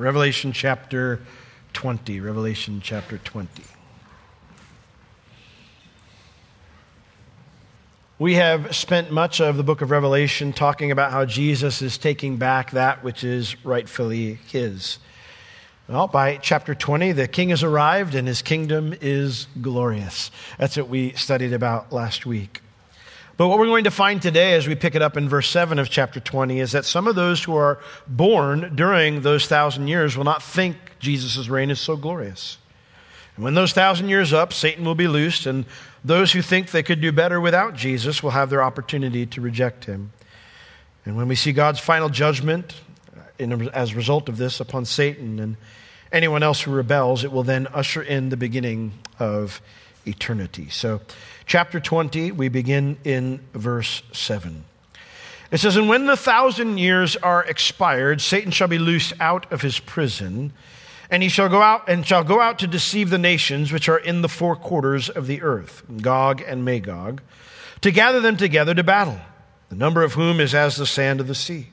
Revelation chapter 20. Revelation chapter 20. We have spent much of the book of Revelation talking about how Jesus is taking back that which is rightfully his. Well, by chapter 20, the king has arrived and his kingdom is glorious. That's what we studied about last week. But what we're going to find today as we pick it up in verse 7 of chapter 20 is that some of those who are born during those thousand years will not think Jesus' reign is so glorious. And when those thousand years up, Satan will be loosed, and those who think they could do better without Jesus will have their opportunity to reject him. And when we see God's final judgment uh, in, as a result of this upon Satan and anyone else who rebels, it will then usher in the beginning of eternity. So, chapter 20, we begin in verse 7. It says, And when the thousand years are expired, Satan shall be loosed out of his prison, and he shall go out and shall go out to deceive the nations which are in the four quarters of the earth, Gog and Magog, to gather them together to battle, the number of whom is as the sand of the sea.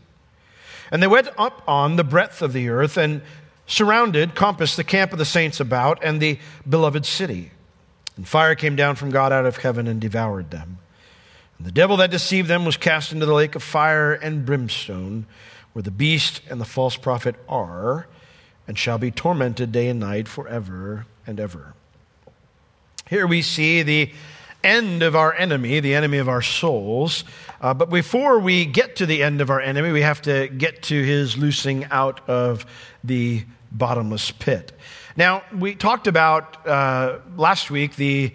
And they went up on the breadth of the earth and surrounded, compassed the camp of the saints about and the beloved city. And fire came down from God out of heaven and devoured them. And the devil that deceived them was cast into the lake of fire and brimstone, where the beast and the false prophet are, and shall be tormented day and night forever and ever. Here we see the end of our enemy, the enemy of our souls. Uh, but before we get to the end of our enemy, we have to get to his loosing out of the bottomless pit. Now, we talked about uh, last week the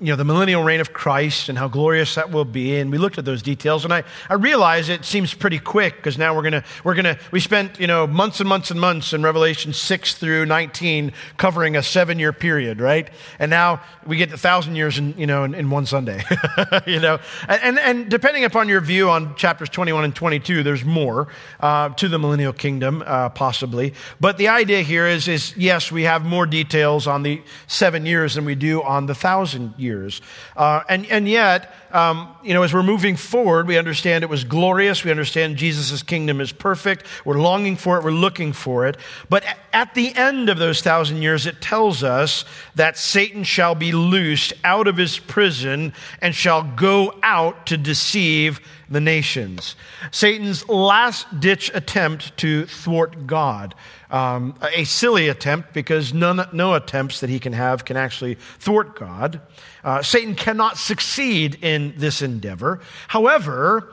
you know, the millennial reign of Christ and how glorious that will be. And we looked at those details. And I, I realize it seems pretty quick because now we're going to, we're going to, we spent, you know, months and months and months in Revelation 6 through 19 covering a seven year period, right? And now we get a thousand years in, you know, in, in one Sunday, you know. And, and depending upon your view on chapters 21 and 22, there's more uh, to the millennial kingdom, uh, possibly. But the idea here is, is yes, we have more details on the seven years than we do on the thousand years years. Uh, and, and yet, um, you know, as we're moving forward, we understand it was glorious. We understand Jesus' kingdom is perfect. We're longing for it. We're looking for it. But at the end of those thousand years, it tells us that Satan shall be loosed out of his prison and shall go out to deceive the nations. Satan's last ditch attempt to thwart God. Um, a silly attempt because none, no attempts that he can have can actually thwart God. Uh, Satan cannot succeed in this endeavor. However,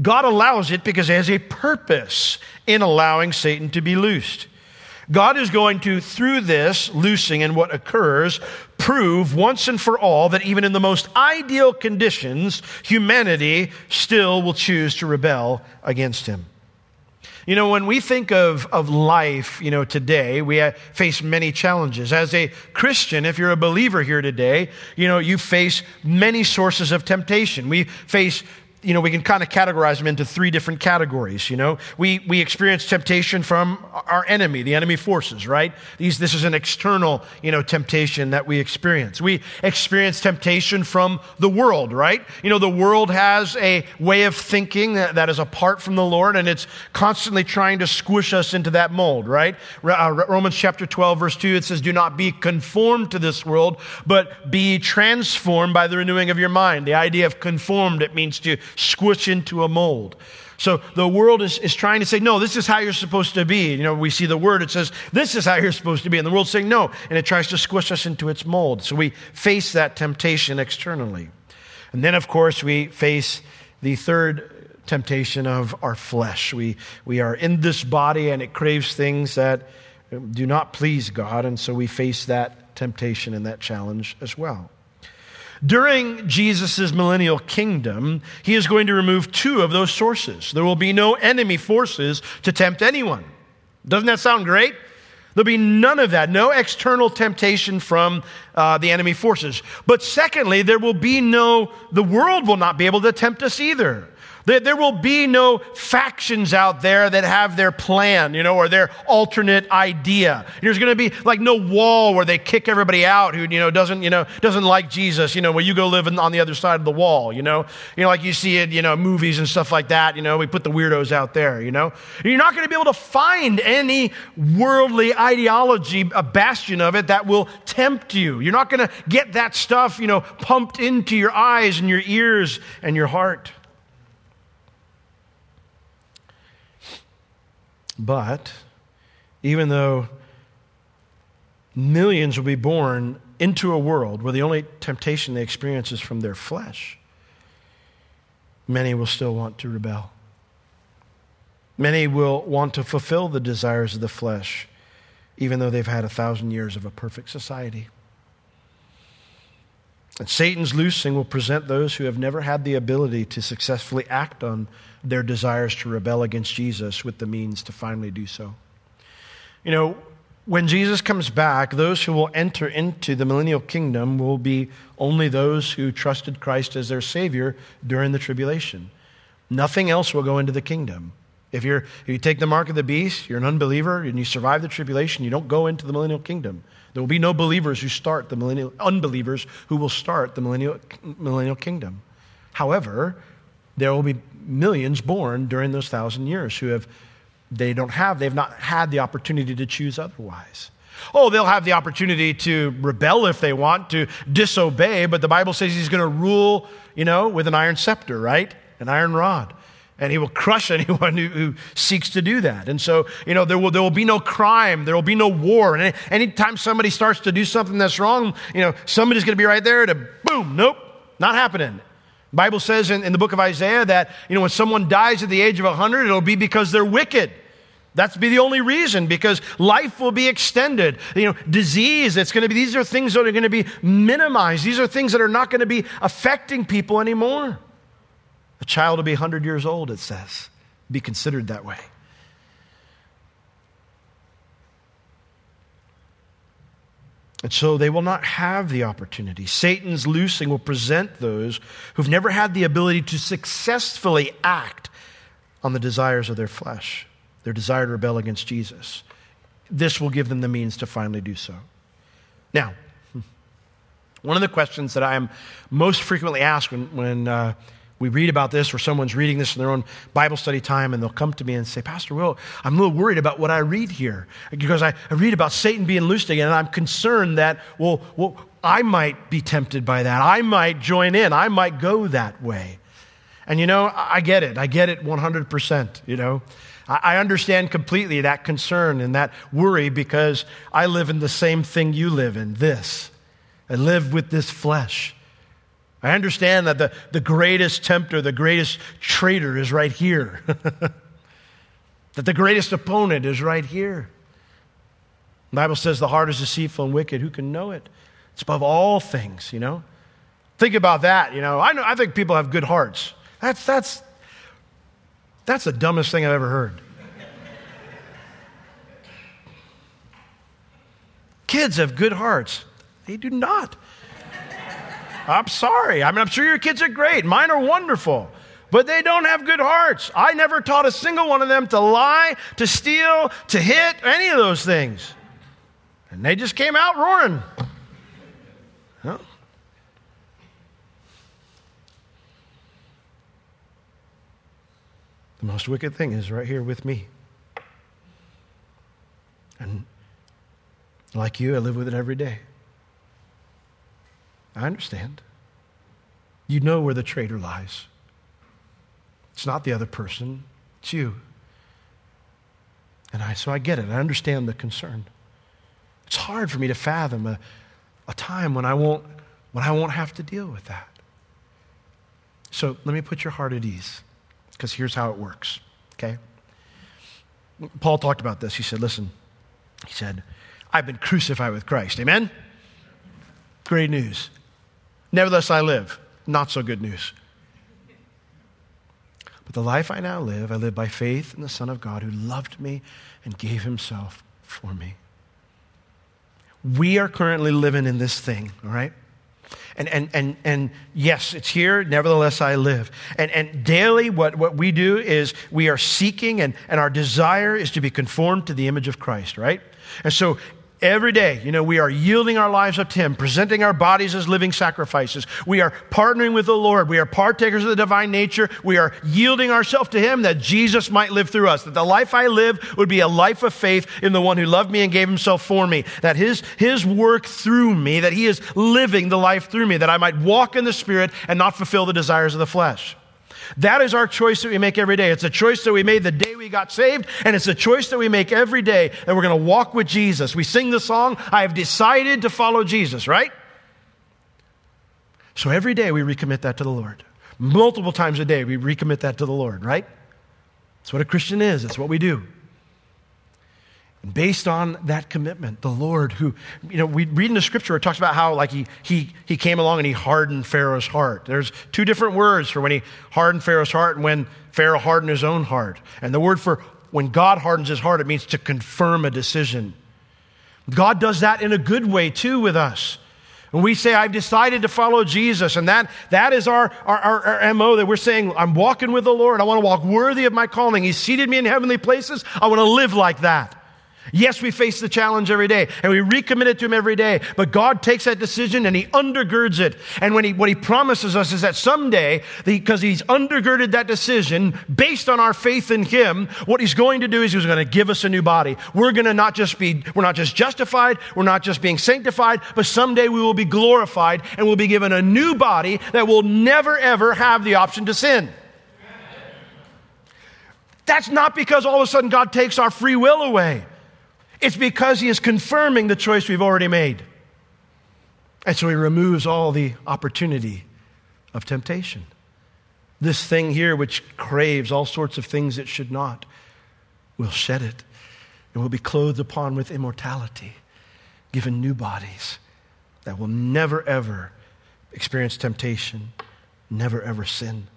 God allows it because he has a purpose in allowing Satan to be loosed. God is going to, through this loosing and what occurs, prove once and for all that even in the most ideal conditions, humanity still will choose to rebel against him. You know, when we think of, of life, you know, today, we uh, face many challenges. As a Christian, if you're a believer here today, you know, you face many sources of temptation. We face you know, we can kind of categorize them into three different categories. You know, we, we experience temptation from our enemy, the enemy forces, right? These, this is an external, you know, temptation that we experience. We experience temptation from the world, right? You know, the world has a way of thinking that, that is apart from the Lord, and it's constantly trying to squish us into that mold, right? Uh, Romans chapter 12, verse 2, it says, Do not be conformed to this world, but be transformed by the renewing of your mind. The idea of conformed, it means to squish into a mold. So the world is, is trying to say, no, this is how you're supposed to be. You know, we see the word, it says, this is how you're supposed to be. And the world's saying no. And it tries to squish us into its mold. So we face that temptation externally. And then, of course, we face the third temptation of our flesh. We, we are in this body and it craves things that do not please God. And so we face that temptation and that challenge as well. During Jesus' millennial kingdom, he is going to remove two of those sources. There will be no enemy forces to tempt anyone. Doesn't that sound great? There'll be none of that, no external temptation from uh, the enemy forces. But secondly, there will be no, the world will not be able to tempt us either. There will be no factions out there that have their plan, you know, or their alternate idea. There's going to be like no wall where they kick everybody out who, you know, doesn't, you know, doesn't like Jesus, you know, where you go live on the other side of the wall, you know. You know, like you see it, you know, movies and stuff like that, you know, we put the weirdos out there, you know. You're not going to be able to find any worldly ideology, a bastion of it that will tempt you. You're not going to get that stuff, you know, pumped into your eyes and your ears and your heart. But even though millions will be born into a world where the only temptation they experience is from their flesh, many will still want to rebel. Many will want to fulfill the desires of the flesh, even though they've had a thousand years of a perfect society. And Satan's loosing will present those who have never had the ability to successfully act on their desires to rebel against Jesus with the means to finally do so. You know, when Jesus comes back, those who will enter into the millennial kingdom will be only those who trusted Christ as their Savior during the tribulation. Nothing else will go into the kingdom. If, you're, if you take the mark of the beast, you're an unbeliever, and you survive the tribulation, you don't go into the millennial kingdom. There will be no believers who start the millennial, unbelievers who will start the millennial, millennial kingdom. However, there will be millions born during those thousand years who have, they don't have, they've not had the opportunity to choose otherwise. Oh, they'll have the opportunity to rebel if they want, to disobey, but the Bible says he's going to rule, you know, with an iron scepter, right? An iron rod and he will crush anyone who, who, seeks to do that. And so, you know, there will, there will be no crime, there will be no war. And anytime somebody starts to do something that's wrong, you know, somebody's going to be right there to boom, nope, not happening. The Bible says in, in the book of Isaiah that, you know, when someone dies at the age of 100, it'll be because they're wicked. That's be the only reason because life will be extended. You know, disease, it's going to be, these are things that are going to be minimized. These are things that are not going to be affecting people anymore. A child will be 100 years old, it says. Be considered that way. And so they will not have the opportunity. Satan's loosing will present those who've never had the ability to successfully act on the desires of their flesh, their desire to rebel against Jesus. This will give them the means to finally do so. Now, one of the questions that I am most frequently asked when, when uh, we read about this or someone's reading this in their own Bible study time and they'll come to me and say, Pastor Will, I'm a little worried about what I read here because I, I read about Satan being loosed again and I'm concerned that, well, well, I might be tempted by that. I might join in. I might go that way. And you know, I get it. I get it 100%, you know. I understand completely that concern and that worry because I live in the same thing you live in this. I live with this flesh. I understand that the, the greatest tempter, the greatest traitor is right here. that the greatest opponent is right here. The Bible says the heart is deceitful and wicked. Who can know it? It's above all things, you know? Think about that, you know. I, know, I think people have good hearts. That's, that's, that's the dumbest thing I've ever heard. Kids have good hearts. They do not. I'm sorry. I mean, I'm sure your kids are great. Mine are wonderful. But they don't have good hearts. I never taught a single one of them to lie, to steal, to hit, any of those things. And they just came out roaring. The most wicked thing is right here with me. And like you, I live with it every day. I understand. You know where the traitor lies. It's not the other person, it's you. And I, so I get it. I understand the concern. It's hard for me to fathom a, a time when I, won't, when I won't have to deal with that. So let me put your heart at ease, because here's how it works, okay? Paul talked about this. He said, Listen, he said, I've been crucified with Christ. Amen? Great news. Nevertheless, I live. Not so good news. But the life I now live, I live by faith in the Son of God who loved me and gave himself for me. We are currently living in this thing, all right? And, and, and, and yes, it's here, nevertheless I live. And, and daily, what, what we do is we are seeking, and, and our desire is to be conformed to the image of Christ, right? And so Every day, you know, we are yielding our lives up to Him, presenting our bodies as living sacrifices. We are partnering with the Lord. We are partakers of the divine nature. We are yielding ourselves to Him that Jesus might live through us, that the life I live would be a life of faith in the one who loved me and gave Himself for me, that His, His work through me, that He is living the life through me, that I might walk in the Spirit and not fulfill the desires of the flesh. That is our choice that we make every day. It's a choice that we made the day we got saved, and it's a choice that we make every day that we're going to walk with Jesus. We sing the song, I have decided to follow Jesus, right? So every day we recommit that to the Lord. Multiple times a day we recommit that to the Lord, right? That's what a Christian is, it's what we do. And based on that commitment, the Lord, who, you know, we read in the scripture, it talks about how, like, he, he, he came along and he hardened Pharaoh's heart. There's two different words for when he hardened Pharaoh's heart and when Pharaoh hardened his own heart. And the word for when God hardens his heart, it means to confirm a decision. God does that in a good way, too, with us. When we say, I've decided to follow Jesus, and that, that is our, our, our, our, MO that we're saying, I'm walking with the Lord. I want to walk worthy of my calling. He's seated me in heavenly places. I want to live like that. Yes, we face the challenge every day and we recommit it to Him every day, but God takes that decision and He undergirds it. And when he, what He promises us is that someday, because He's undergirded that decision based on our faith in Him, what He's going to do is He's going to give us a new body. We're going to not just be, we're not just justified, we're not just being sanctified, but someday we will be glorified and we'll be given a new body that will never ever have the option to sin. That's not because all of a sudden God takes our free will away. It's because he is confirming the choice we've already made. And so he removes all the opportunity of temptation. This thing here, which craves all sorts of things it should not, will shed it and will be clothed upon with immortality, given new bodies that will never, ever experience temptation, never, ever sin.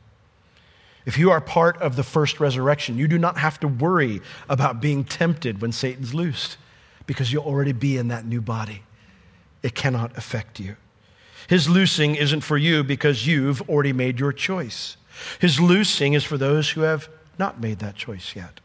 If you are part of the first resurrection, you do not have to worry about being tempted when Satan's loosed because you'll already be in that new body. It cannot affect you. His loosing isn't for you because you've already made your choice. His loosing is for those who have not made that choice yet.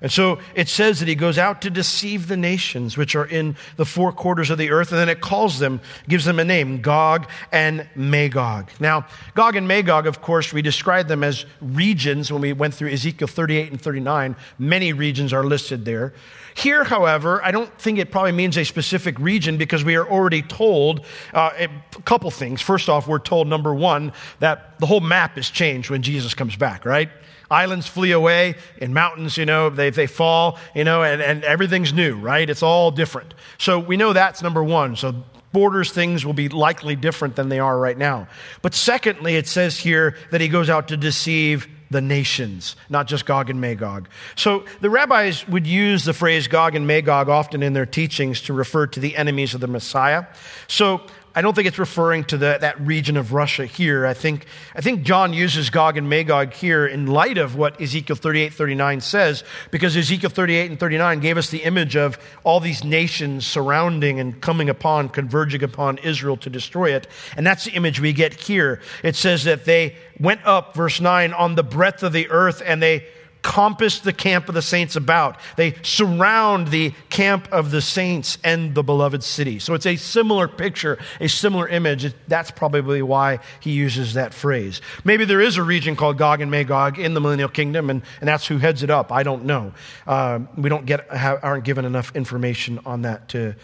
And so it says that he goes out to deceive the nations which are in the four quarters of the earth, and then it calls them, gives them a name, Gog and Magog. Now, Gog and Magog, of course, we described them as regions when we went through Ezekiel 38 and 39. Many regions are listed there. Here, however, I don't think it probably means a specific region because we are already told uh, a couple things. First off, we're told, number one, that the whole map is changed when Jesus comes back, right? Islands flee away, in mountains, you know, they, they fall, you know, and, and everything's new, right? It's all different. So we know that's number one. So borders, things will be likely different than they are right now. But secondly, it says here that he goes out to deceive the nations, not just Gog and Magog. So the rabbis would use the phrase Gog and Magog often in their teachings to refer to the enemies of the Messiah. So I don't think it's referring to the, that region of Russia here. I think, I think John uses Gog and Magog here in light of what Ezekiel 38, 39 says, because Ezekiel 38 and 39 gave us the image of all these nations surrounding and coming upon, converging upon Israel to destroy it. And that's the image we get here. It says that they went up, verse 9, on the breadth of the earth and they compass the camp of the saints about. They surround the camp of the saints and the beloved city. So it's a similar picture, a similar image. That's probably why he uses that phrase. Maybe there is a region called Gog and Magog in the millennial kingdom, and, and that's who heads it up. I don't know. Uh, we don't get, have, aren't given enough information on that to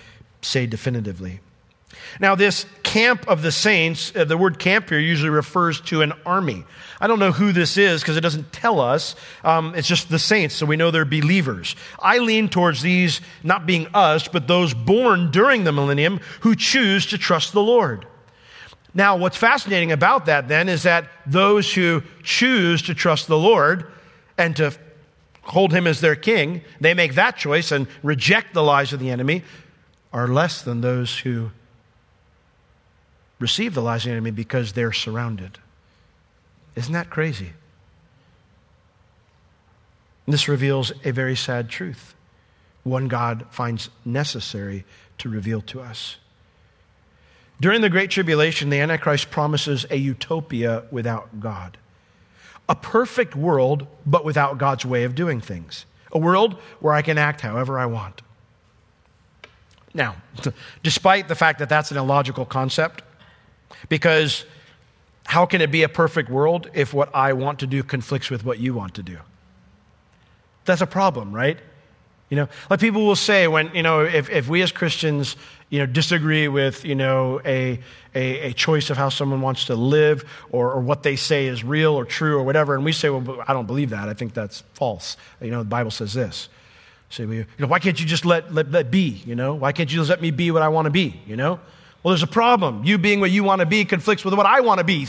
say definitively. Now, this camp of the saints, uh, the word camp here usually refers to an army. I don't know who this is because it doesn't tell us. Um, it's just the saints, so we know they're believers. I lean towards these not being us, but those born during the millennium who choose to trust the Lord. Now, what's fascinating about that then is that those who choose to trust the Lord and to hold him as their king, they make that choice and reject the lies of the enemy, are less than those who receive the lies of the enemy because they're surrounded. Isn't that crazy? This reveals a very sad truth, one God finds necessary to reveal to us. During the Great Tribulation, the Antichrist promises a utopia without God. A perfect world, but without God's way of doing things. A world where I can act however I want. Now, despite the fact that that's an illogical concept, because how can it be a perfect world if what I want to do conflicts with what you want to do? That's a problem, right? You know, like people will say when, you know, if, if we as Christians, you know, disagree with, you know, a, a, a choice of how someone wants to live or, or what they say is real or true or whatever, and we say, well, I don't believe that. I think that's false. You know, the Bible says this. Say, well, you know, why can't you just let, let, let be, you know? Why can't you just let me be what I want to be, you know? Well, there's a problem. You being what you want to be conflicts with what I want to be,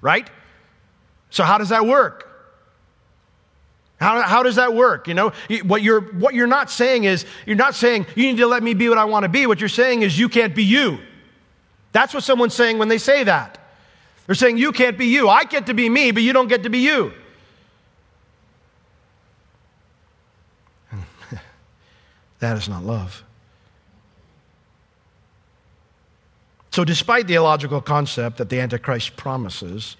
right? So how does that work? How, how does that work? You know, what you're, what you're not saying is, you're not saying, you need to let me be what I want to be. What you're saying is, you can't be you. That's what someone's saying when they say that. They're saying, you can't be you. I get to be me, but you don't get to be you. that is not love. So, despite the illogical concept that the Antichrist promises,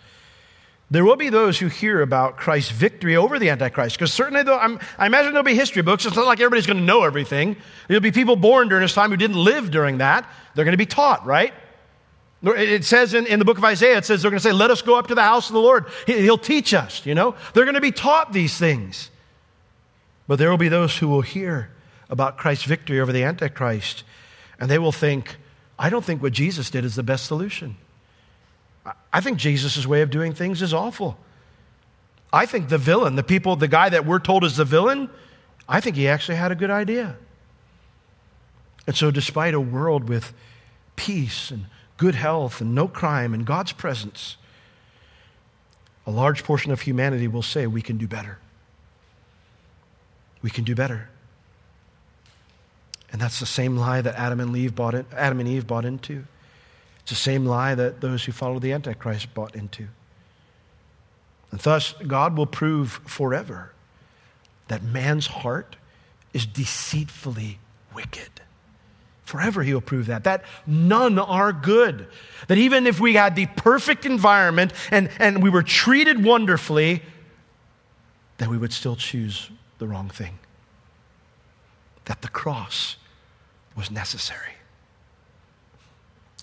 there will be those who hear about Christ's victory over the Antichrist. Because certainly, though, I'm, i imagine there'll be history books. It's not like everybody's going to know everything. There'll be people born during this time who didn't live during that. They're going to be taught, right? It says in, in the book of Isaiah, it says they're going to say, Let us go up to the house of the Lord. He'll teach us, you know? They're going to be taught these things. But there will be those who will hear about Christ's victory over the Antichrist, and they will think, I don't think what Jesus did is the best solution. I think Jesus' way of doing things is awful. I think the villain, the people, the guy that we're told is the villain, I think he actually had a good idea. And so, despite a world with peace and good health and no crime and God's presence, a large portion of humanity will say we can do better. We can do better. And that's the same lie that Adam and Eve bought in, Adam and Eve bought into. It's the same lie that those who follow the Antichrist bought into. And thus, God will prove forever that man's heart is deceitfully wicked. Forever, he will prove that. That none are good. That even if we had the perfect environment and, and we were treated wonderfully, that we would still choose the wrong thing. That the cross was necessary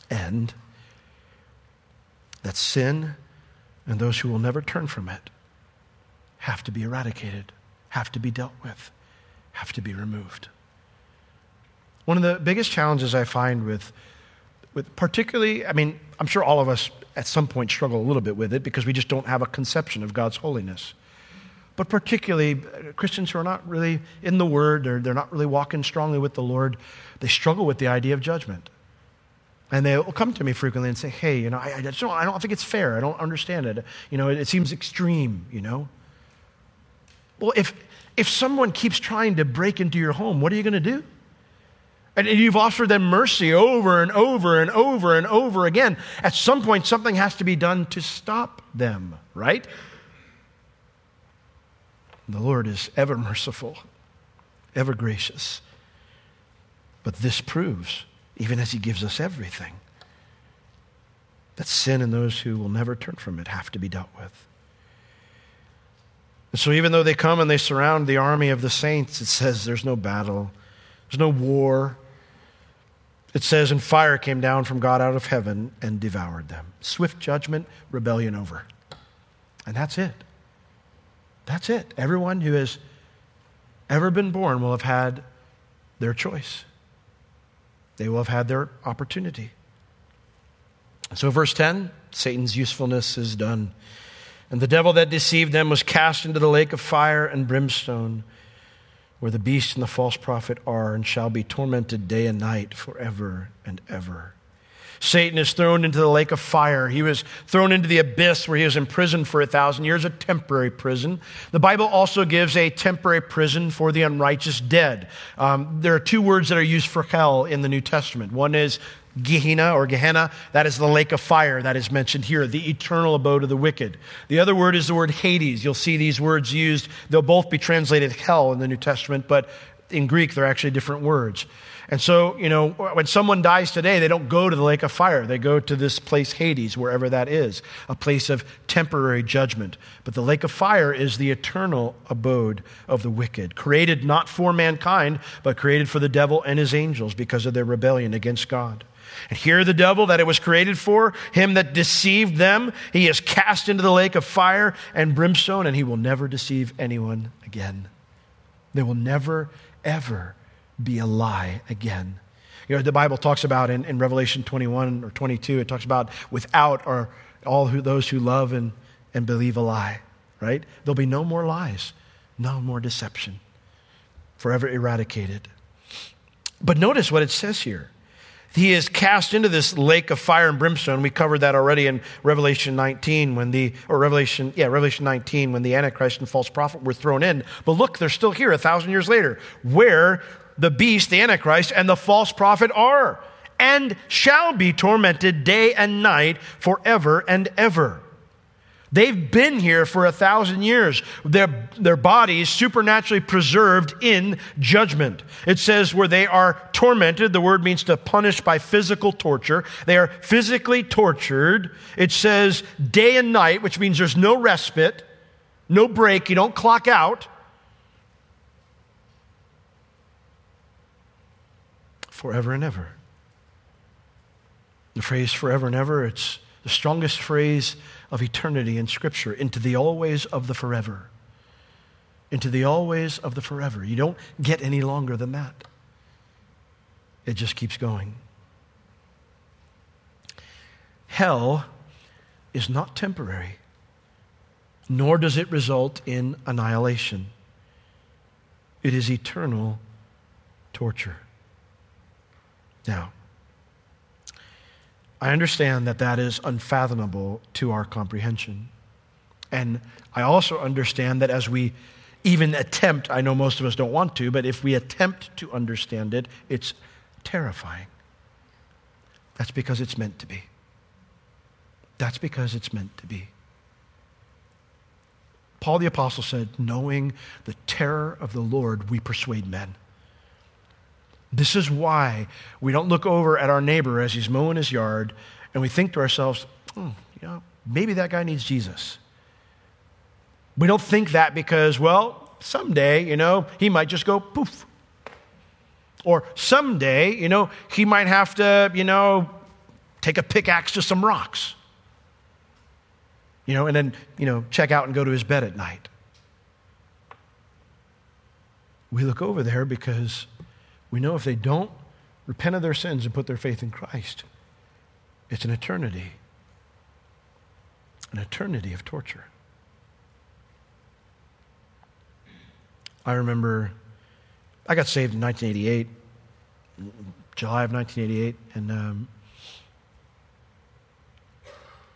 And that sin and those who will never turn from it have to be eradicated, have to be dealt with, have to be removed. One of the biggest challenges I find with, with particularly, I mean, I'm sure all of us at some point struggle a little bit with it because we just don't have a conception of God's holiness. But particularly uh, Christians who are not really in the Word, or they're not really walking strongly with the Lord, they struggle with the idea of judgment. And they'll come to me frequently and say, hey, you know, I, I, don't, I don't think it's fair. I don't understand it. You know, it, it seems extreme, you know. Well, if, if someone keeps trying to break into your home, what are you going to do? And you've offered them mercy over and over and over and over again. At some point, something has to be done to stop them, right? The Lord is ever merciful, ever gracious. But this proves even as He gives us everything. That sin and those who will never turn from it have to be dealt with. And so, even though they come and they surround the army of the saints, it says there's no battle, there's no war. It says, and fire came down from God out of heaven and devoured them. Swift judgment, rebellion over. And that's it. That's it. Everyone who has ever been born will have had their choice they will have had their opportunity. So, verse 10 Satan's usefulness is done. And the devil that deceived them was cast into the lake of fire and brimstone, where the beast and the false prophet are, and shall be tormented day and night forever and ever. Satan is thrown into the lake of fire. He was thrown into the abyss where he was imprisoned for a thousand years, a temporary prison. The Bible also gives a temporary prison for the unrighteous dead. Um, there are two words that are used for hell in the New Testament. One is Gehenna or Gehenna, that is the lake of fire that is mentioned here, the eternal abode of the wicked. The other word is the word Hades. You'll see these words used. They'll both be translated hell in the New Testament, but in Greek, they're actually different words. And so, you know, when someone dies today, they don't go to the lake of fire. They go to this place, Hades, wherever that is, a place of temporary judgment. But the lake of fire is the eternal abode of the wicked, created not for mankind, but created for the devil and his angels because of their rebellion against God. And here the devil that it was created for, him that deceived them, he is cast into the lake of fire and brimstone, and he will never deceive anyone again. They will never, ever be a lie again. You know, the Bible talks about in, in Revelation 21 or 22, it talks about without are all who, those who love and, and believe a lie, right? There'll be no more lies, no more deception, forever eradicated. But notice what it says here. He is cast into this lake of fire and brimstone. We covered that already in Revelation 19 when the, or Revelation, yeah, Revelation 19 when the Antichrist and false prophet were thrown in. But look, they're still here a thousand years later, where the beast, the Antichrist, and the false prophet are and shall be tormented day and night forever and ever. They've been here for a thousand years. Their, their bodies supernaturally preserved in judgment. It says where they are tormented, the word means to punish by physical torture. They are physically tortured. It says day and night, which means there's no respite, no break, you don't clock out. forever and ever. The phrase forever and ever, it's the strongest phrase of eternity in Scripture, into the always of the forever. Into the always of the forever. You don't get any longer than that. It just keeps going. Hell is not temporary, nor does it result in annihilation. It is eternal torture. Now, I understand that that is unfathomable to our comprehension. And I also understand that as we even attempt, I know most of us don't want to, but if we attempt to understand it, it's terrifying. That's because it's meant to be. That's because it's meant to be. Paul the Apostle said, Knowing the terror of the Lord, we persuade men. This is why we don't look over at our neighbor as he's mowing his yard and we think to ourselves, hmm, you know, maybe that guy needs Jesus. We don't think that because, well, someday, you know, he might just go poof. Or someday, you know, he might have to, you know, take a pickaxe to some rocks. You know, and then, you know, check out and go to his bed at night. We look over there because we know if they don't repent of their sins and put their faith in Christ, it's an eternity, an eternity of torture. I remember I got saved in 1988, July of 1988, and um,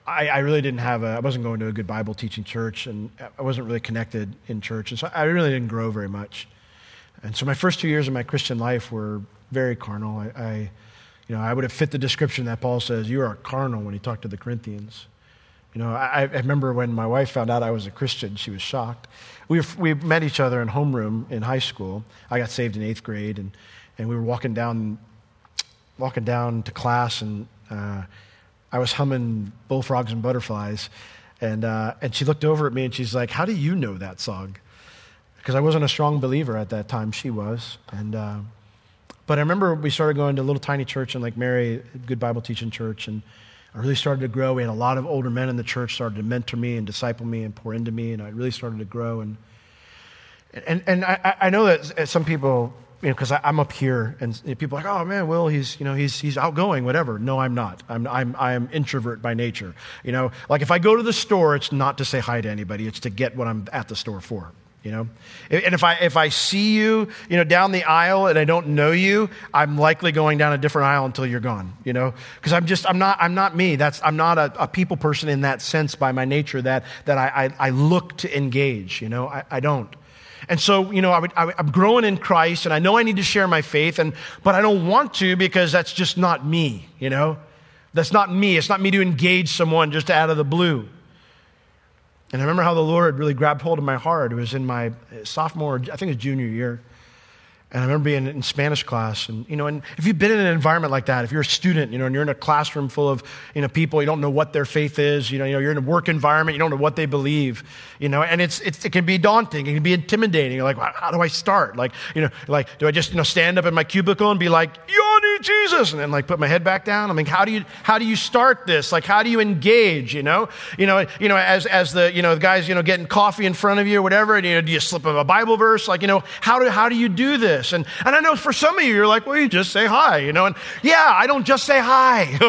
I, I, really didn't have a, I wasn't going to a good Bible teaching church, and I wasn't really connected in church, and so I really didn't grow very much. And so my first two years of my Christian life were very carnal. I, I, you know, I would have fit the description that Paul says, you are carnal when he talked to the Corinthians. You know, I, I remember when my wife found out I was a Christian, she was shocked. We, were, we met each other in homeroom in high school. I got saved in eighth grade, and, and we were walking down, walking down to class, and uh, I was humming Bullfrogs and Butterflies. And, uh, and she looked over at me and she's like, How do you know that song? Because I wasn't a strong believer at that time. She was. And, uh, but I remember we started going to a little tiny church in Lake Mary, good Bible teaching church, and I really started to grow. We had a lot of older men in the church started to mentor me and disciple me and pour into me, and I really started to grow. And, and, and I, I know that some people, you know, because I'm up here, and people are like, oh man, Will, he's, you know, he's, he's outgoing, whatever. No, I'm not. I'm, I'm, I'm introvert by nature. You know, like if I go to the store, it's not to say hi to anybody, it's to get what I'm at the store for you know? And if i if i see you you know down the aisle and i don't know you i'm likely going down a different aisle until you're gone you know? Because i'm just i'm not i'm not me. That's i'm not a, a, people person in that sense by my nature that that i i, I look to engage you know? I, I don't. And so you know I would, I, i'm growing in christ and i know i need to share my faith and but i don't want to because that's just not me you know? That's not me. It's not me to engage someone just out of the blue and I remember how the Lord really grabbed hold of my heart. It was in my sophomore, I think it was junior year. And I remember being in Spanish class, and you know, and if you've been in an environment like that, if you're a student, you know, and you're in a classroom full of you know people, you don't know what their faith is, you know, you know you're in a work environment, you don't know what they believe, you know, and it's, it's it can be daunting, it can be intimidating. You're like, how do I start? Like, you know, like do I just you know stand up in my cubicle and be like, you Jesus, and then like put my head back down? I mean, how do you how do you start this? Like, how do you engage? You know, you know, you know, as as the you know the guys you know getting coffee in front of you or whatever, and you know, do you slip of a Bible verse? Like, you know, how do how do you do this? And, and I know for some of you, you're like, well, you just say hi, you know. And yeah, I don't just say hi.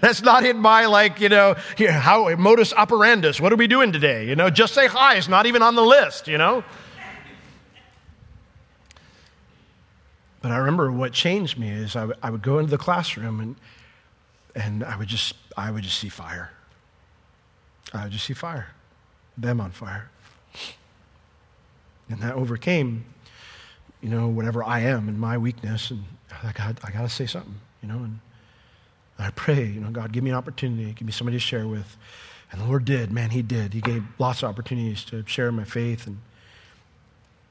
That's not in my, like, you know, how modus operandus. What are we doing today? You know, just say hi. It's not even on the list, you know. But I remember what changed me is I, w- I would go into the classroom and, and I would just I would just see fire. I would just see fire, them on fire. And that overcame, you know, whatever I am and my weakness. And I I got to say something, you know. And I pray, you know, God, give me an opportunity, give me somebody to share with. And the Lord did, man, He did. He gave lots of opportunities to share my faith and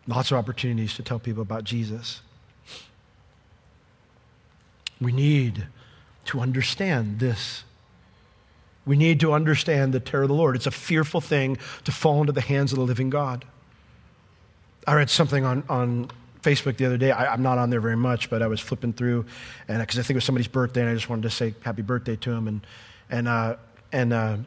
lots of opportunities to tell people about Jesus. We need to understand this. We need to understand the terror of the Lord. It's a fearful thing to fall into the hands of the living God. I read something on, on Facebook the other day. I, am not on there very much, but I was flipping through, and because I think it was somebody's birthday, and I just wanted to say happy birthday to him. And and uh, and uh,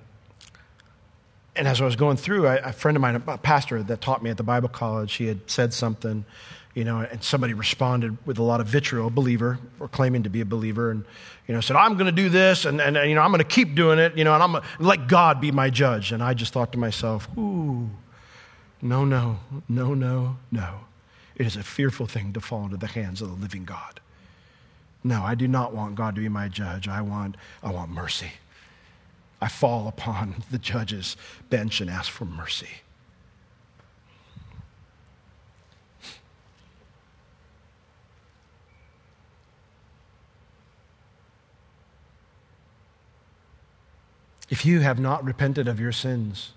and as I was going through, I, a friend of mine, a pastor that taught me at the Bible college, he had said something, you know, and somebody responded with a lot of vitriol, a believer or claiming to be a believer, and you know said, "I'm going to do this, and, and you know I'm going to keep doing it, you know, and I'm gonna, let God be my judge." And I just thought to myself, "Ooh." No, no, no, no, no. It is a fearful thing to fall into the hands of the living God. No, I do not want God to be my judge. I want, I want mercy. I fall upon the judge's bench and ask for mercy. If you have not repented of your sins,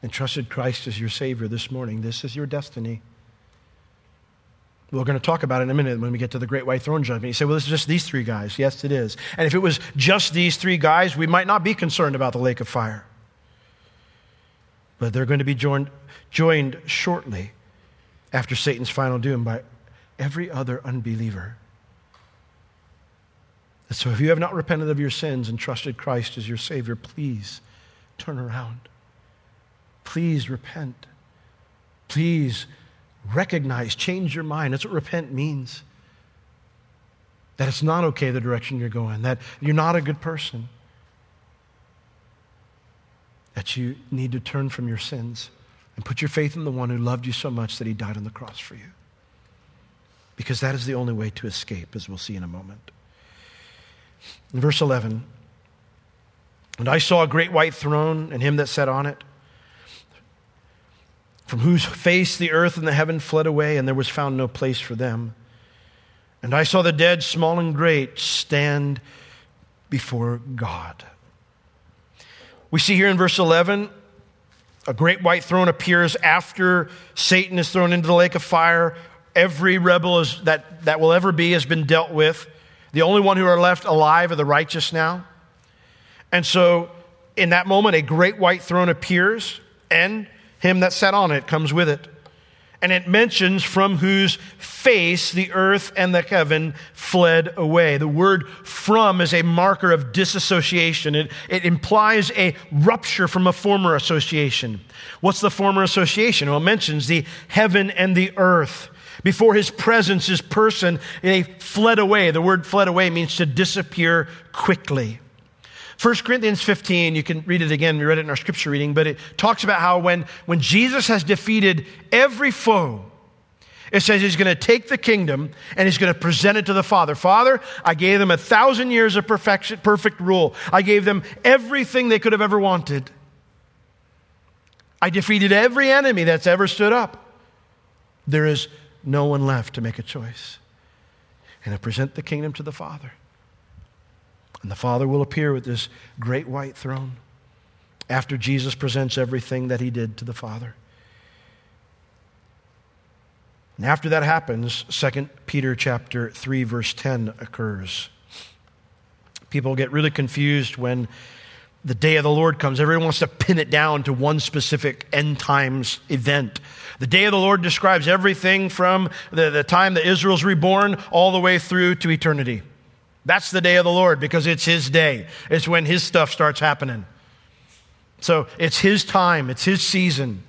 and trusted Christ as your Savior this morning, this is your destiny. We're going to talk about it in a minute when we get to the great white throne judgment. You say, well, it's just these three guys. Yes, it is. And if it was just these three guys, we might not be concerned about the lake of fire. But they're going to be joined, joined shortly after Satan's final doom by every other unbeliever. And so if you have not repented of your sins and trusted Christ as your Savior, please turn around. Please repent. Please recognize, change your mind. That's what repent means. That it's not okay the direction you're going, that you're not a good person, that you need to turn from your sins and put your faith in the one who loved you so much that he died on the cross for you. Because that is the only way to escape, as we'll see in a moment. In verse 11, and I saw a great white throne and him that sat on it from whose face the earth and the heaven fled away, and there was found no place for them. And I saw the dead, small and great, stand before God. We see here in verse 11 a great white throne appears after Satan is thrown into the lake of fire. Every rebel is, that, that will ever be has been dealt with. The only one who are left alive are the righteous now. And so, in that moment, a great white throne appears, and him that sat on it comes with it. And it mentions from whose face the earth and the heaven fled away. The word from is a marker of disassociation. It, it implies a rupture from a former association. What's the former association? Well, it mentions the heaven and the earth. Before his presence, his person, they fled away. The word fled away means to disappear quickly. 1 Corinthians 15, you can read it again. We read it in our scripture reading, but it talks about how when, when Jesus has defeated every foe, it says he's going to take the kingdom and he's going to present it to the Father. Father, I gave them a thousand years of perfection, perfect rule. I gave them everything they could have ever wanted. I defeated every enemy that's ever stood up. There is no one left to make a choice. And I present the kingdom to the Father. And the Father will appear with this great white throne after Jesus presents everything that he did to the Father. And after that happens, 2 Peter chapter 3 verse 10 occurs. People get really confused when the day of the Lord comes. Everyone wants to pin it down to one specific end times event. The day of the Lord describes everything from the, the time that Israel's reborn all the way through to eternity. That's the day of the Lord because it's His day. It's when His stuff starts happening. So it's His time, it's His season.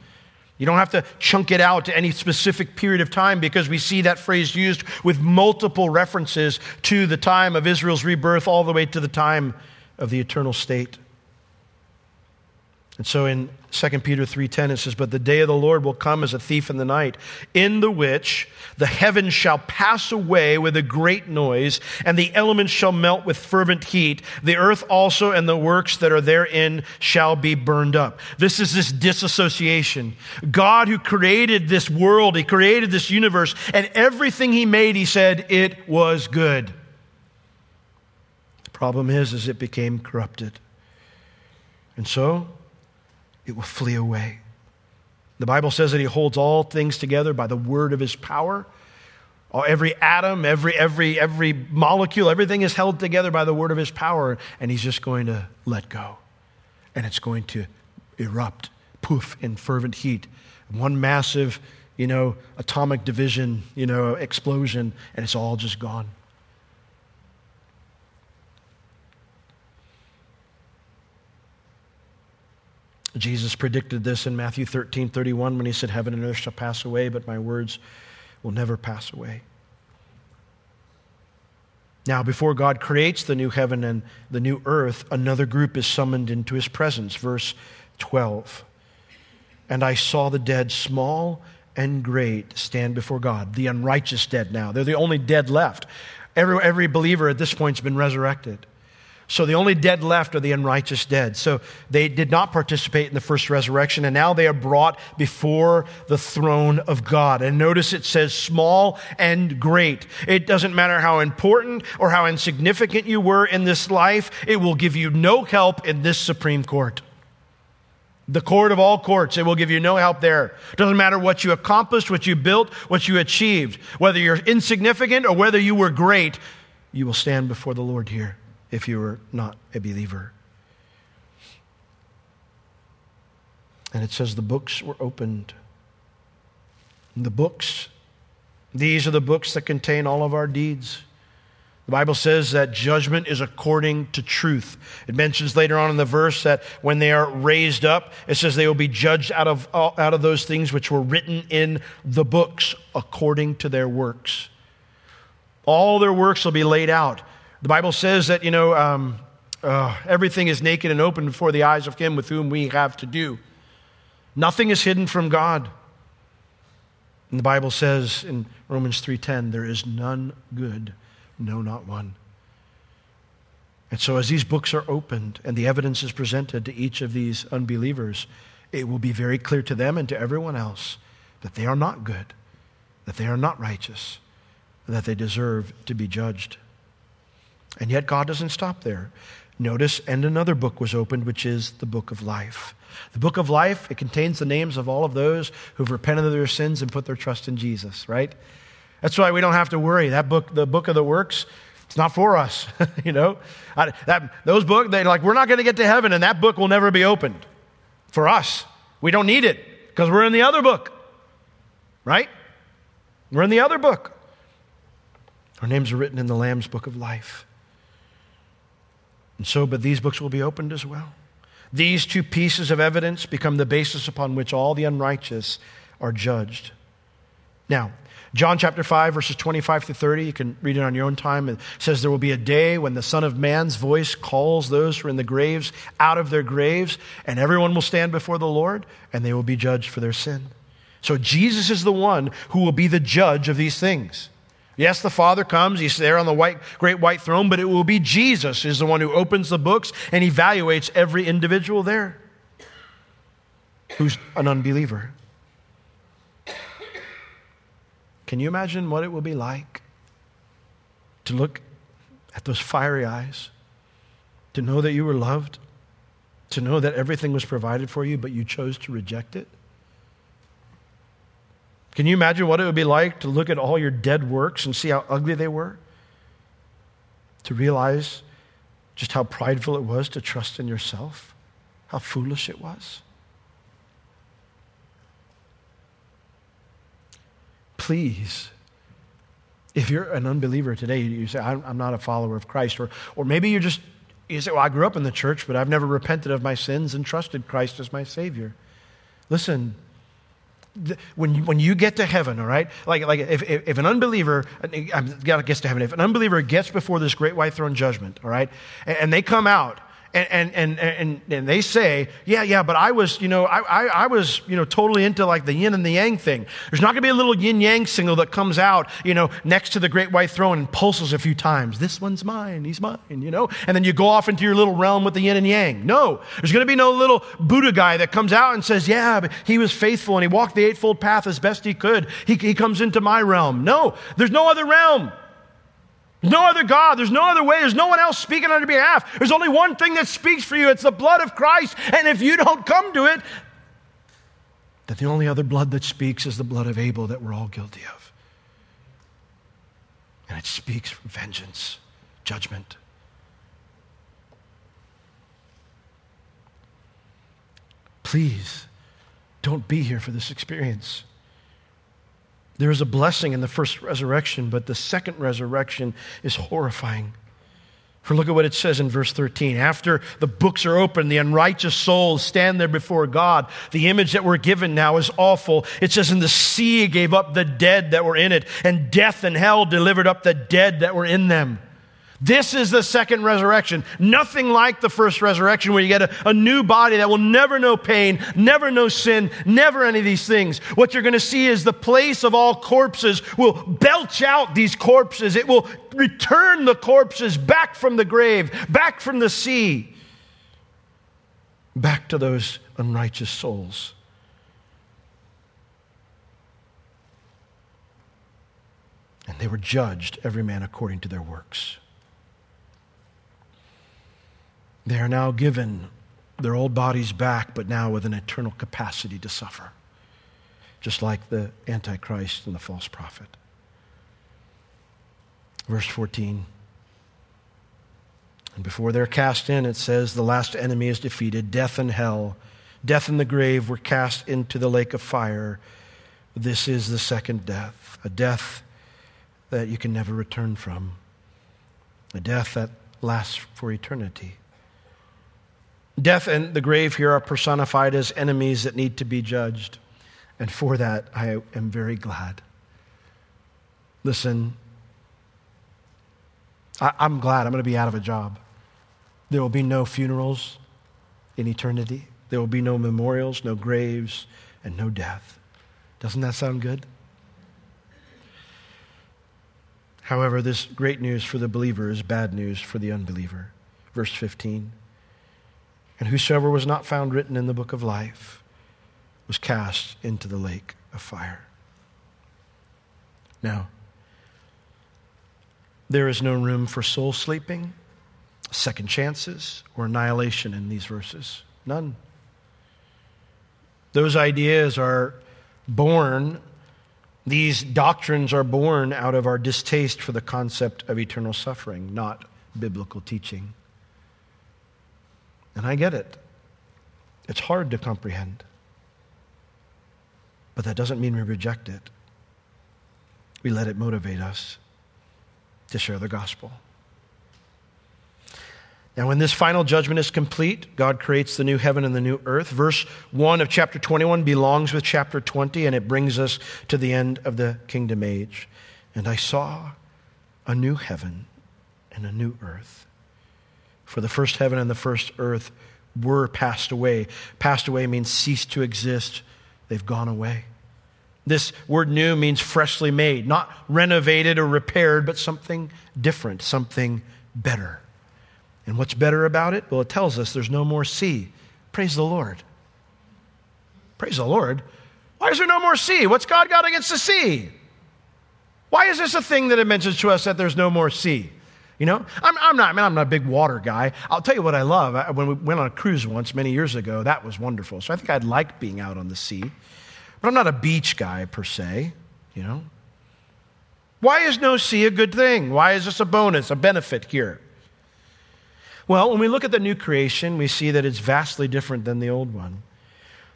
You don't have to chunk it out to any specific period of time because we see that phrase used with multiple references to the time of Israel's rebirth all the way to the time of the eternal state. And so in 2 Peter 3:10 it says but the day of the Lord will come as a thief in the night in the which the heavens shall pass away with a great noise and the elements shall melt with fervent heat the earth also and the works that are therein shall be burned up. This is this disassociation. God who created this world, he created this universe and everything he made he said it was good. The problem is is it became corrupted. And so it will flee away. The Bible says that He holds all things together by the word of His power. Uh, every atom, every, every, every molecule, everything is held together by the word of His power, and He's just going to let go. And it's going to erupt, poof, in fervent heat. One massive, you know, atomic division, you know, explosion, and it's all just gone. Jesus predicted this in Matthew 13 31 when he said, Heaven and earth shall pass away, but my words will never pass away. Now, before God creates the new heaven and the new earth, another group is summoned into his presence. Verse 12. And I saw the dead, small and great, stand before God. The unrighteous dead now. They're the only dead left. Every, every believer at this point has been resurrected. So the only dead left are the unrighteous dead. So they did not participate in the first resurrection, and now they are brought before the throne of God. And notice it says small and great. It doesn't matter how important or how insignificant you were in this life, it will give you no help in this Supreme Court. The court of all courts, it will give you no help there. It doesn't matter what you accomplished, what you built, what you achieved. Whether you're insignificant or whether you were great, you will stand before the Lord here if you were not a believer. And it says the books were opened. The books, these are the books that contain all of our deeds. The Bible says that judgment is according to truth. It mentions later on in the verse that when they are raised up, it says they will be judged out of, out of those things which were written in the books according to their works. All their works will be laid out. The Bible says that, you know, um, uh, everything is naked and open before the eyes of Him with whom we have to do. Nothing is hidden from God. And the Bible says in Romans 3:10, there is none good, no, not one. And so as these books are opened and the evidence is presented to each of these unbelievers, it will be very clear to them and to everyone else that they are not good, that they are not righteous, that they deserve to be judged. And yet, God doesn't stop there. Notice, and another book was opened, which is the book of life. The book of life, it contains the names of all of those who've repented of their sins and put their trust in Jesus, right? That's why we don't have to worry. That book, the book of the works, it's not for us, you know? I, that, those books, they like, we're not going to get to heaven, and that book will never be opened for us. We don't need it because we're in the other book, right? We're in the other book. Our names are written in the Lamb's book of life. And so, but these books will be opened as well. These two pieces of evidence become the basis upon which all the unrighteous are judged. Now, John chapter 5, verses 25 to 30, you can read it on your own time. It says, There will be a day when the Son of Man's voice calls those who are in the graves out of their graves, and everyone will stand before the Lord, and they will be judged for their sin. So Jesus is the one who will be the judge of these things. Yes, the Father comes, he's there on the white, great white throne, but it will be Jesus is the one who opens the books and evaluates every individual there who's an unbeliever. Can you imagine what it will be like to look at those fiery eyes, to know that you were loved, to know that everything was provided for you, but you chose to reject it? Can you imagine what it would be like to look at all your dead works and see how ugly they were? To realize just how prideful it was to trust in yourself, how foolish it was? Please, if you're an unbeliever today, you say, I'm not a follower of Christ, or, or maybe you're just, you say, Well, I grew up in the church, but I've never repented of my sins and trusted Christ as my Savior. Listen, when you, when you get to heaven, all right? Like, like if, if, if an unbeliever, got to to heaven, if an unbeliever gets before this great white throne judgment, all right, and, and they come out and, and, and, and, they say, yeah, yeah, but I was, you know, I, I, I was, you know, totally into like the yin and the yang thing. There's not going to be a little yin yang signal that comes out, you know, next to the great white throne and pulses a few times. This one's mine, he's mine, you know? And then you go off into your little realm with the yin and yang. No, there's going to be no little Buddha guy that comes out and says, yeah, but he was faithful and he walked the Eightfold Path as best he could. He, he comes into my realm. No, there's no other realm. No other God. There's no other way. There's no one else speaking on your behalf. There's only one thing that speaks for you. It's the blood of Christ. And if you don't come to it, that the only other blood that speaks is the blood of Abel that we're all guilty of. And it speaks from vengeance, judgment. Please don't be here for this experience. There is a blessing in the first resurrection, but the second resurrection is horrifying. For look at what it says in verse 13. After the books are opened, the unrighteous souls stand there before God. The image that we're given now is awful. It says, And the sea gave up the dead that were in it, and death and hell delivered up the dead that were in them. This is the second resurrection. Nothing like the first resurrection where you get a, a, new body that will never know pain, never know sin, never any of these things. What you're going to see is the place of all corpses will belch out these corpses. It will return the corpses back from the grave, back from the sea, back to those unrighteous souls. And they were judged, every man according to their works. They are now given their old bodies back, but now with an eternal capacity to suffer, just like the Antichrist and the false prophet. Verse 14. And before they're cast in, it says, the last enemy is defeated. Death and hell, death and the grave were cast into the lake of fire. This is the second death, a death that you can never return from, a death that lasts for eternity. Death and the grave here are personified as enemies that need to be judged. And for that, I am very glad. Listen, I, am glad I'm going to be out of a job. There will be no funerals in eternity, there will be no memorials, no graves, and no death. Doesn't that sound good? However, this great news for the believer is bad news for the unbeliever. Verse 15. And whosoever was not found written in the book of life was cast into the lake of fire. Now, there is no room for soul sleeping, second chances, or annihilation in these verses. None. Those ideas are born, these doctrines are born out of our distaste for the concept of eternal suffering, not biblical teaching. And I get it. It's hard to comprehend. But that doesn't mean we reject it. We let it motivate us to share the gospel. Now, when this final judgment is complete, God creates the new heaven and the new earth. Verse 1 of chapter 21 belongs with chapter 20, and it brings us to the end of the kingdom age. And I saw a new heaven and a new earth. For the first heaven and the first earth were passed away. Passed away means ceased to exist, they've gone away. This word new means freshly made, not renovated or repaired, but something different, something better. And what's better about it? Well, it tells us there's no more sea. Praise the Lord. Praise the Lord. Why is there no more sea? What's God got against the sea? Why is this a thing that it mentions to us that there's no more sea? You know, I'm, I'm not, I mean, I'm not a big water guy. I'll tell you what I love. I, when we went on a cruise once many years ago, that was wonderful. So I think I'd like being out on the sea. But I'm not a beach guy per se, you know. Why is no sea a good thing? Why is this a bonus, a benefit here? Well, when we look at the new creation, we see that it's vastly different than the old one.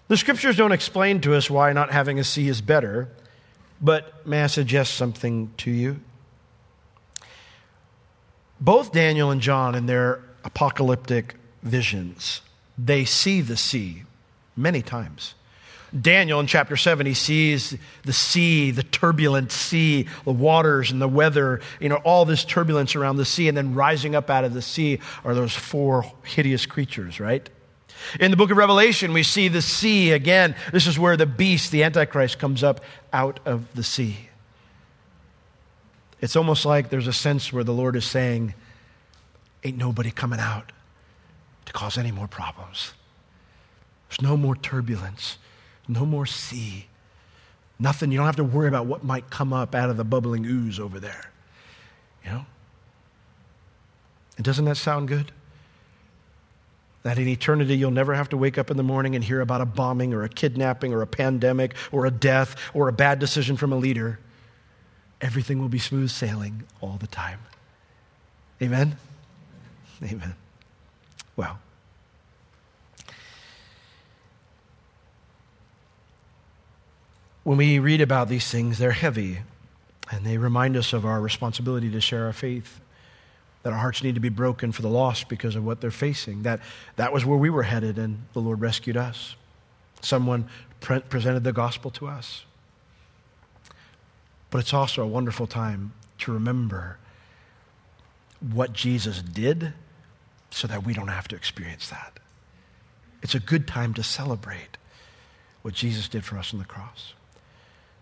The scriptures don't explain to us why not having a sea is better, but may I suggest something to you? Both Daniel and John, in their apocalyptic visions, they see the sea many times. Daniel in chapter 7, he sees the sea, the turbulent sea, the waters and the weather, you know, all this turbulence around the sea. And then rising up out of the sea are those four hideous creatures, right? In the book of Revelation, we see the sea again. This is where the beast, the Antichrist, comes up out of the sea. It's almost like there's a sense where the Lord is saying, Ain't nobody coming out to cause any more problems. There's no more turbulence, no more sea. Nothing, you don't have to worry about what might come up out of the bubbling ooze over there. You know? And doesn't that sound good? That in eternity you'll never have to wake up in the morning and hear about a bombing or a kidnapping or a pandemic or a death or a bad decision from a leader. Everything will be smooth sailing all the time. Amen? Amen. Well, when we read about these things, they're heavy and they remind us of our responsibility to share our faith. That our hearts need to be broken for the lost because of what they're facing. That, that was where we were headed, and the Lord rescued us. Someone pre- presented the gospel to us. But it's also a wonderful time to remember what Jesus did so that we don't have to experience that. It's a good time to celebrate what Jesus did for us on the cross.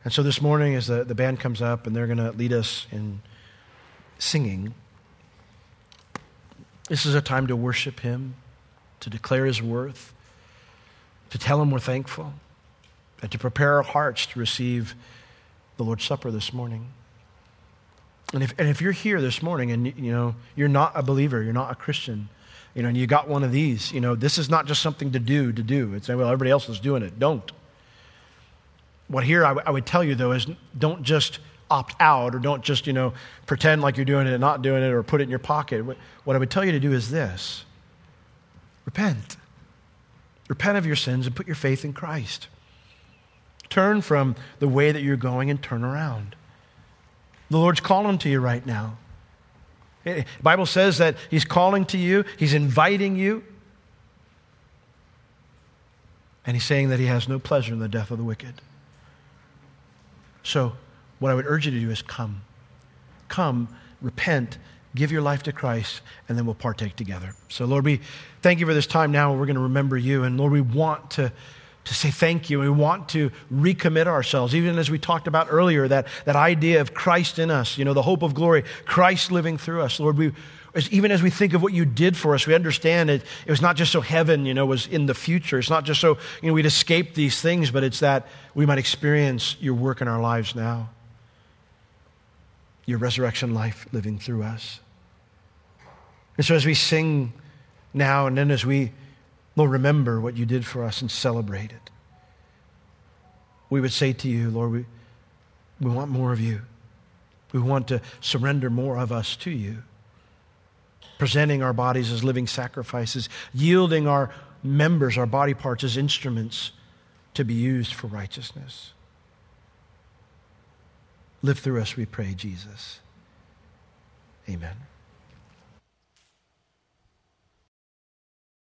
And so this morning, as the, the band comes up and they're going to lead us in singing, this is a time to worship Him, to declare His worth, to tell Him we're thankful, and to prepare our hearts to receive the Lord's Supper this morning. And if, and if you're here this morning and you know you're not a believer, you're not a Christian, you know, and you got one of these, you know, this is not just something to do to do. It's well, everybody else is doing it. Don't. What here I, w- I would tell you though is don't just opt out or don't just you know pretend like you're doing it and not doing it or put it in your pocket. What I would tell you to do is this: repent. Repent of your sins and put your faith in Christ. Turn from the way that you're going and turn around. The Lord's calling to you right now. Eh, eh, the Bible says that He's calling to you, He's inviting you. And He's saying that He has no pleasure in the death of the wicked. So, what I would urge you to do is come. Come, repent, give your life to Christ, and then we'll partake together. So, Lord, we thank you for this time now. We're going to remember you. And, Lord, we want to to say thank you. We want to recommit ourselves, even as we talked about earlier, that, that idea of Christ in us, you know, the hope of glory, Christ living through us. Lord, we, even as we think of what you did for us, we understand it, it was not just so heaven, you know, was in the future. It's not just so, you know, we'd escape these things, but it's that we might experience your work in our lives now. Your resurrection life living through us. And so as we sing now and then as we Lord, remember what you did for us and celebrate it. We would say to you, Lord, we, we want more of you. We want to surrender more of us to you, presenting our bodies as living sacrifices, yielding our members, our body parts, as instruments to be used for righteousness. Live through us, we pray, Jesus. Amen.